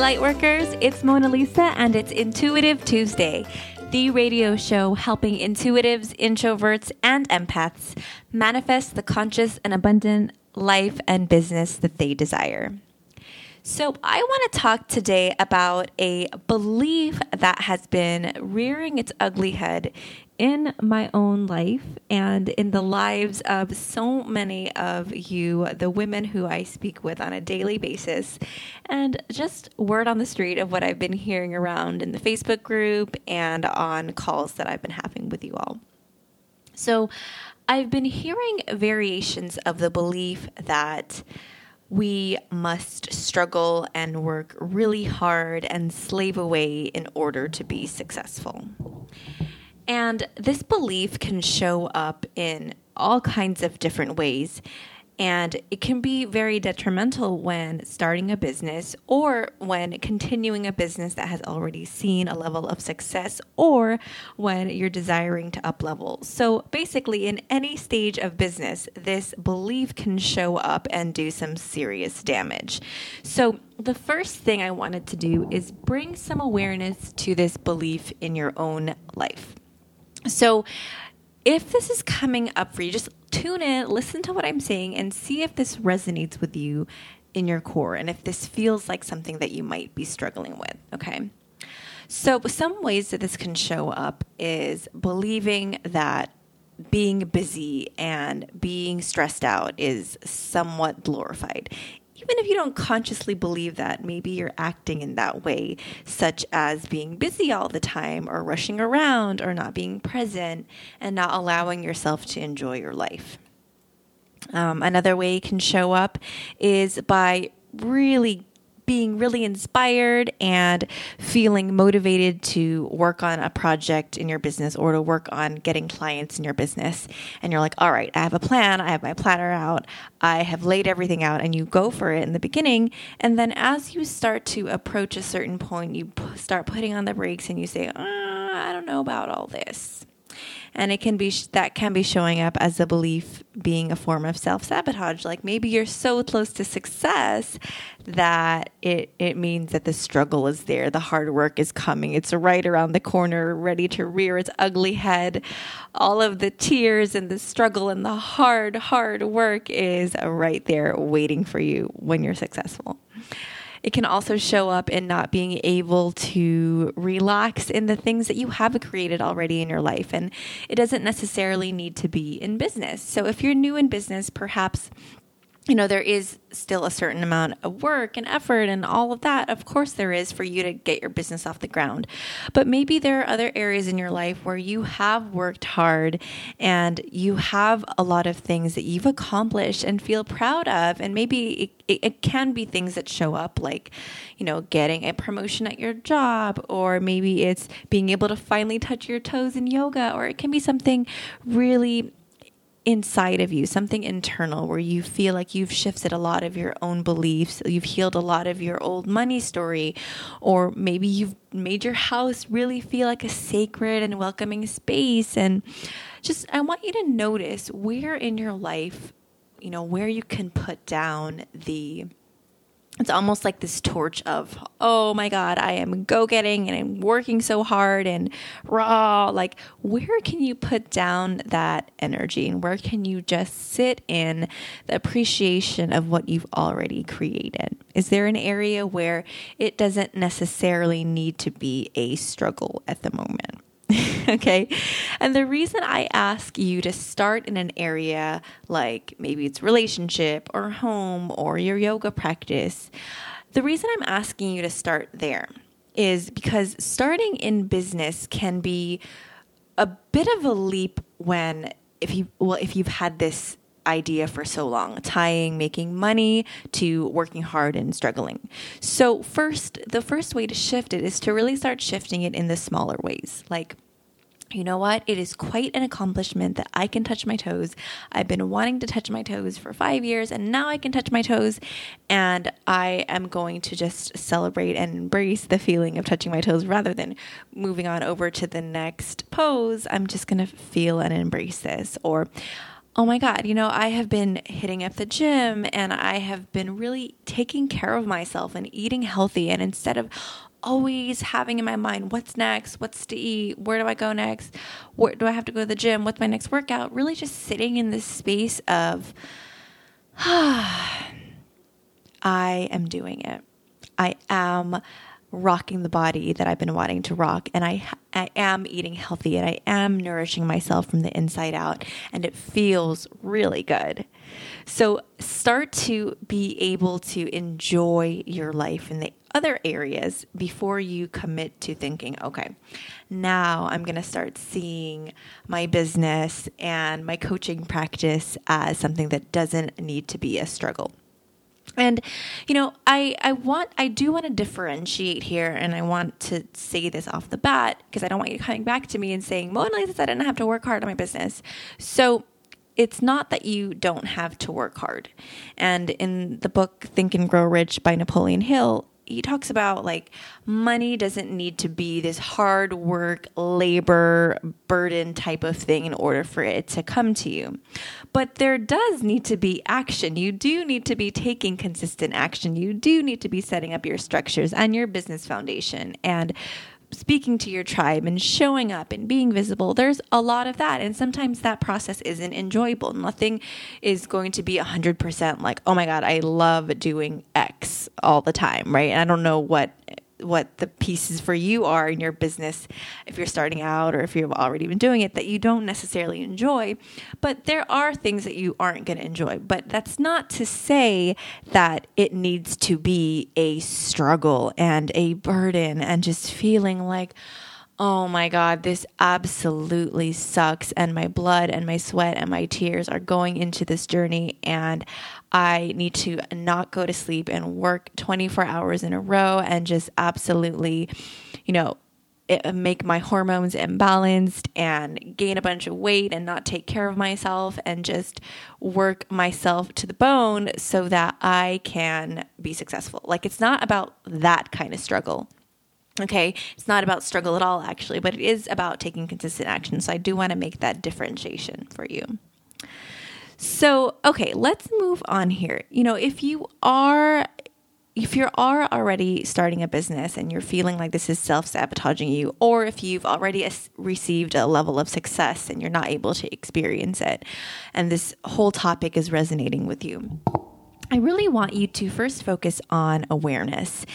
Lightworkers, it's Mona Lisa and it's Intuitive Tuesday, the radio show helping intuitives, introverts, and empaths manifest the conscious and abundant life and business that they desire. So, I want to talk today about a belief that has been rearing its ugly head in my own life and in the lives of so many of you, the women who I speak with on a daily basis, and just word on the street of what I've been hearing around in the Facebook group and on calls that I've been having with you all. So, I've been hearing variations of the belief that we must struggle and work really hard and slave away in order to be successful. And this belief can show up in all kinds of different ways. And it can be very detrimental when starting a business or when continuing a business that has already seen a level of success or when you're desiring to up level. So basically, in any stage of business, this belief can show up and do some serious damage. So the first thing I wanted to do is bring some awareness to this belief in your own life. So, if this is coming up for you, just tune in, listen to what I'm saying, and see if this resonates with you in your core and if this feels like something that you might be struggling with. Okay. So, some ways that this can show up is believing that being busy and being stressed out is somewhat glorified even if you don't consciously believe that, maybe you're acting in that way, such as being busy all the time, or rushing around, or not being present, and not allowing yourself to enjoy your life. Um, another way it can show up is by really being really inspired and feeling motivated to work on a project in your business or to work on getting clients in your business. And you're like, all right, I have a plan. I have my planner out. I have laid everything out. And you go for it in the beginning. And then as you start to approach a certain point, you start putting on the brakes and you say, uh, I don't know about all this and it can be that can be showing up as a belief being a form of self-sabotage. Like maybe you're so close to success that it it means that the struggle is there. The hard work is coming. It's right around the corner ready to rear its ugly head. All of the tears and the struggle and the hard hard work is right there waiting for you when you're successful it can also show up in not being able to relax in the things that you have created already in your life. And it doesn't necessarily need to be in business. So if you're new in business, perhaps you know, there is still a certain amount of work and effort and all of that. Of course, there is for you to get your business off the ground. But maybe there are other areas in your life where you have worked hard and you have a lot of things that you've accomplished and feel proud of. And maybe it, it, it can be things that show up like, you know, getting a promotion at your job, or maybe it's being able to finally touch your toes in yoga, or it can be something really inside of you, something internal where you feel like you've shifted a lot of your own beliefs, you've healed a lot of your old money story, or maybe you've made your house really feel like a sacred and welcoming space. And just, I want you to notice where in your life, you know, where you can put down the it's almost like this torch of, oh my God, I am go getting and I'm working so hard and raw. Like, where can you put down that energy and where can you just sit in the appreciation of what you've already created? Is there an area where it doesn't necessarily need to be a struggle at the moment? okay. And the reason I ask you to start in an area like maybe it's relationship or home or your yoga practice, the reason I'm asking you to start there is because starting in business can be a bit of a leap when if you well if you've had this idea for so long, tying making money to working hard and struggling. So, first, the first way to shift it is to really start shifting it in the smaller ways. Like, you know what? It is quite an accomplishment that I can touch my toes. I've been wanting to touch my toes for five years, and now I can touch my toes. And I am going to just celebrate and embrace the feeling of touching my toes rather than moving on over to the next pose. I'm just going to feel and embrace this. Or oh my God, you know, I have been hitting up the gym and I have been really taking care of myself and eating healthy. And instead of always having in my mind, what's next? What's to eat? Where do I go next? Where do I have to go to the gym? What's my next workout? Really just sitting in this space of, ah, I am doing it. I am rocking the body that I've been wanting to rock. And I, I am eating healthy and I am nourishing myself from the inside out. And it feels really good. So start to be able to enjoy your life in the other areas before you commit to thinking, okay, now I'm going to start seeing my business and my coaching practice as something that doesn't need to be a struggle. And you know, I I want I do want to differentiate here, and I want to say this off the bat because I don't want you coming back to me and saying, "Mona Lisa said I didn't have to work hard on my business." So it's not that you don't have to work hard. And in the book Think and Grow Rich by Napoleon Hill, he talks about like money doesn't need to be this hard work, labor, burden type of thing in order for it to come to you. But there does need to be action. You do need to be taking consistent action. You do need to be setting up your structures and your business foundation and speaking to your tribe and showing up and being visible, there's a lot of that. And sometimes that process isn't enjoyable. Nothing is going to be 100% like, oh my God, I love doing X all the time, right? And I don't know what what the pieces for you are in your business if you're starting out or if you've already been doing it that you don't necessarily enjoy. But there are things that you aren't going to enjoy. But that's not to say that it needs to be a struggle and a burden and just feeling like, oh my God, this absolutely sucks. And my blood and my sweat and my tears are going into this journey. And I need to not go to sleep and work 24 hours in a row and just absolutely, you know, eh, make my hormones imbalanced and gain a bunch of weight and not take care of myself and just work myself to the bone so that I can be successful. Like it's not about that kind of struggle. Okay, it's not about struggle at all, actually, but it is about taking consistent action. So I do want to make that differentiation for you. So, okay, let's move on here. You know, if you are if you are already starting a business and you're feeling like this is self sabotaging you, or if you've already received a level of success and you're not able to experience it, and this whole topic is resonating with you, I really want you to first focus on awareness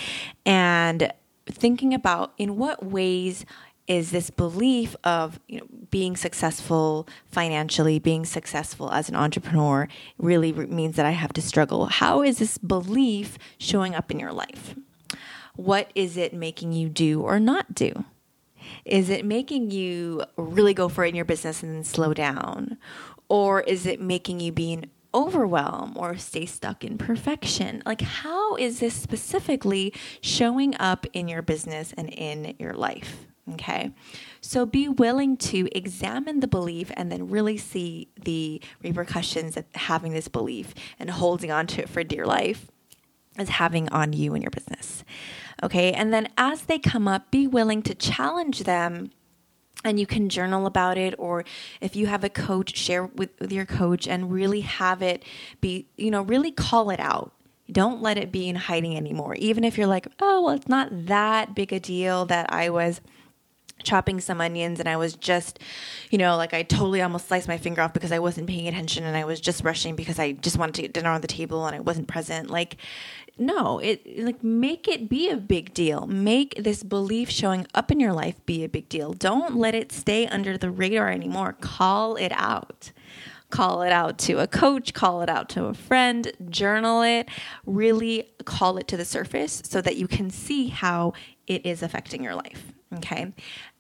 and thinking about in what ways is this belief of you know being successful financially being successful as an entrepreneur really means that i have to struggle? How is this belief showing up in your life? What is it making you do or not do? Is it making you really go for it in your business and then slow down? Or is it making you being overwhelm or stay stuck in perfection? Like, how is this specifically showing up in your business and in your life? Okay. So be willing to examine the belief and then really see the repercussions that having this belief and holding on to it for dear life is having on you and your business. Okay. And then as they come up, be willing to challenge them and you can journal about it or if you have a coach share with, with your coach and really have it be you know really call it out don't let it be in hiding anymore even if you're like oh well it's not that big a deal that i was chopping some onions and I was just, you know, like I totally almost sliced my finger off because I wasn't paying attention and I was just rushing because I just wanted to get dinner on the table and I wasn't present. Like, no, it like make it be a big deal. Make this belief showing up in your life be a big deal. Don't let it stay under the radar anymore. Call it out. Call it out to a coach, call it out to a friend, journal it, really call it to the surface so that you can see how it is affecting your life. Okay.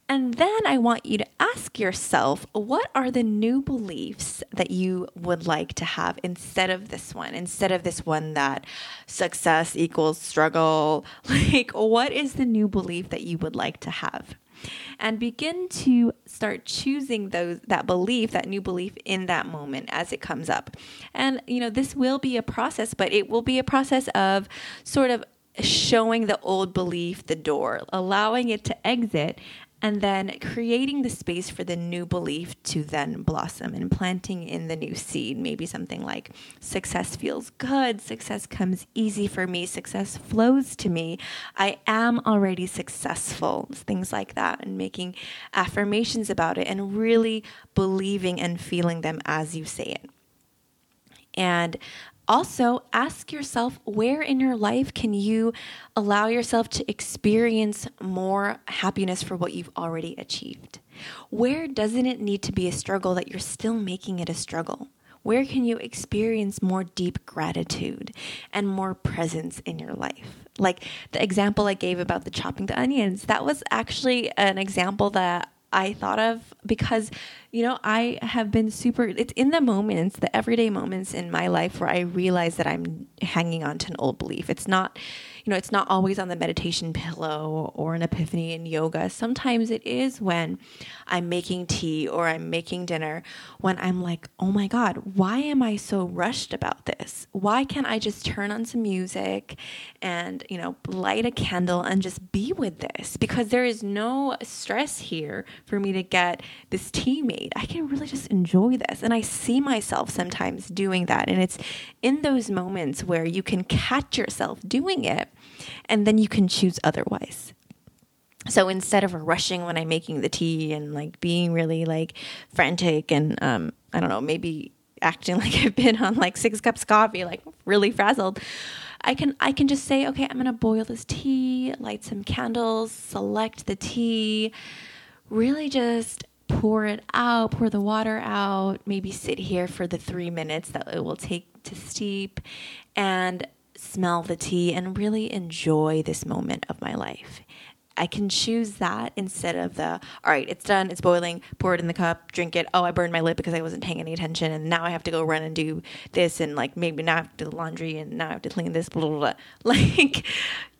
And then I want you to ask yourself what are the new beliefs that you would like to have instead of this one, instead of this one that success equals struggle? Like, what is the new belief that you would like to have? And begin to start choosing those that belief, that new belief in that moment as it comes up. And you know, this will be a process, but it will be a process of sort of showing the old belief the door, allowing it to exit and then creating the space for the new belief to then blossom and planting in the new seed. Maybe something like success feels good, success comes easy for me, success flows to me, I am already successful, things like that, and making affirmations about it and really believing and feeling them as you say it. And also, ask yourself where in your life can you allow yourself to experience more happiness for what you've already achieved? Where doesn't it need to be a struggle that you're still making it a struggle? Where can you experience more deep gratitude and more presence in your life? Like the example I gave about the chopping the onions, that was actually an example that I thought of because, you know, I have been super, it's in the moments, the everyday moments in my life where I realize that I'm hanging on to an old belief. It's not, you know, it's not always on the meditation pillow or an epiphany in yoga. Sometimes it is when I'm making tea or I'm making dinner when I'm like, oh my God, why am I so rushed about this? Why can't I just turn on some music and, you know, light a candle and just be with this? Because there is no stress here for me to get this tea made. I can really just enjoy this. And I see myself sometimes doing that. And it's in those moments where you can catch yourself doing it and then you can choose otherwise. So instead of rushing when I'm making the tea and like being really like frantic and um, I don't know, maybe acting like I've been on like six cups of coffee, like really frazzled. I can I can just say, okay, I'm gonna boil this tea, light some candles, select the tea, really just pour it out, pour the water out, maybe sit here for the three minutes that it will take to steep, and smell the tea and really enjoy this moment of my life. I can choose that instead of the, all right, it's done, it's boiling, pour it in the cup, drink it. Oh, I burned my lip because I wasn't paying any attention. And now I have to go run and do this. And like maybe now I have to do the laundry and now I have to clean this, blah, blah, blah. Like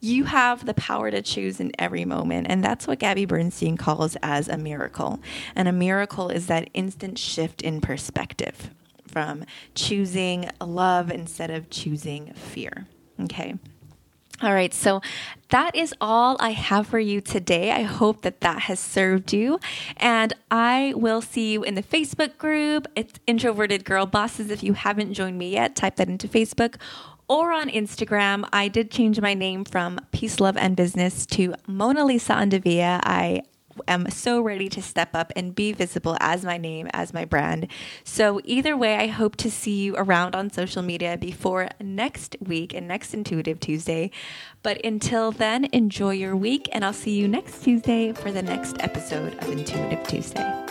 you have the power to choose in every moment. And that's what Gabby Bernstein calls as a miracle. And a miracle is that instant shift in perspective from choosing love instead of choosing fear. Okay. All right, so that is all I have for you today. I hope that that has served you. And I will see you in the Facebook group. It's Introverted Girl Bosses. If you haven't joined me yet, type that into Facebook or on Instagram. I did change my name from Peace, Love, and Business to Mona Lisa Andavia. I am so ready to step up and be visible as my name, as my brand. So, either way, I hope to see you around on social media before next week and next Intuitive Tuesday. But until then, enjoy your week, and I'll see you next Tuesday for the next episode of Intuitive Tuesday.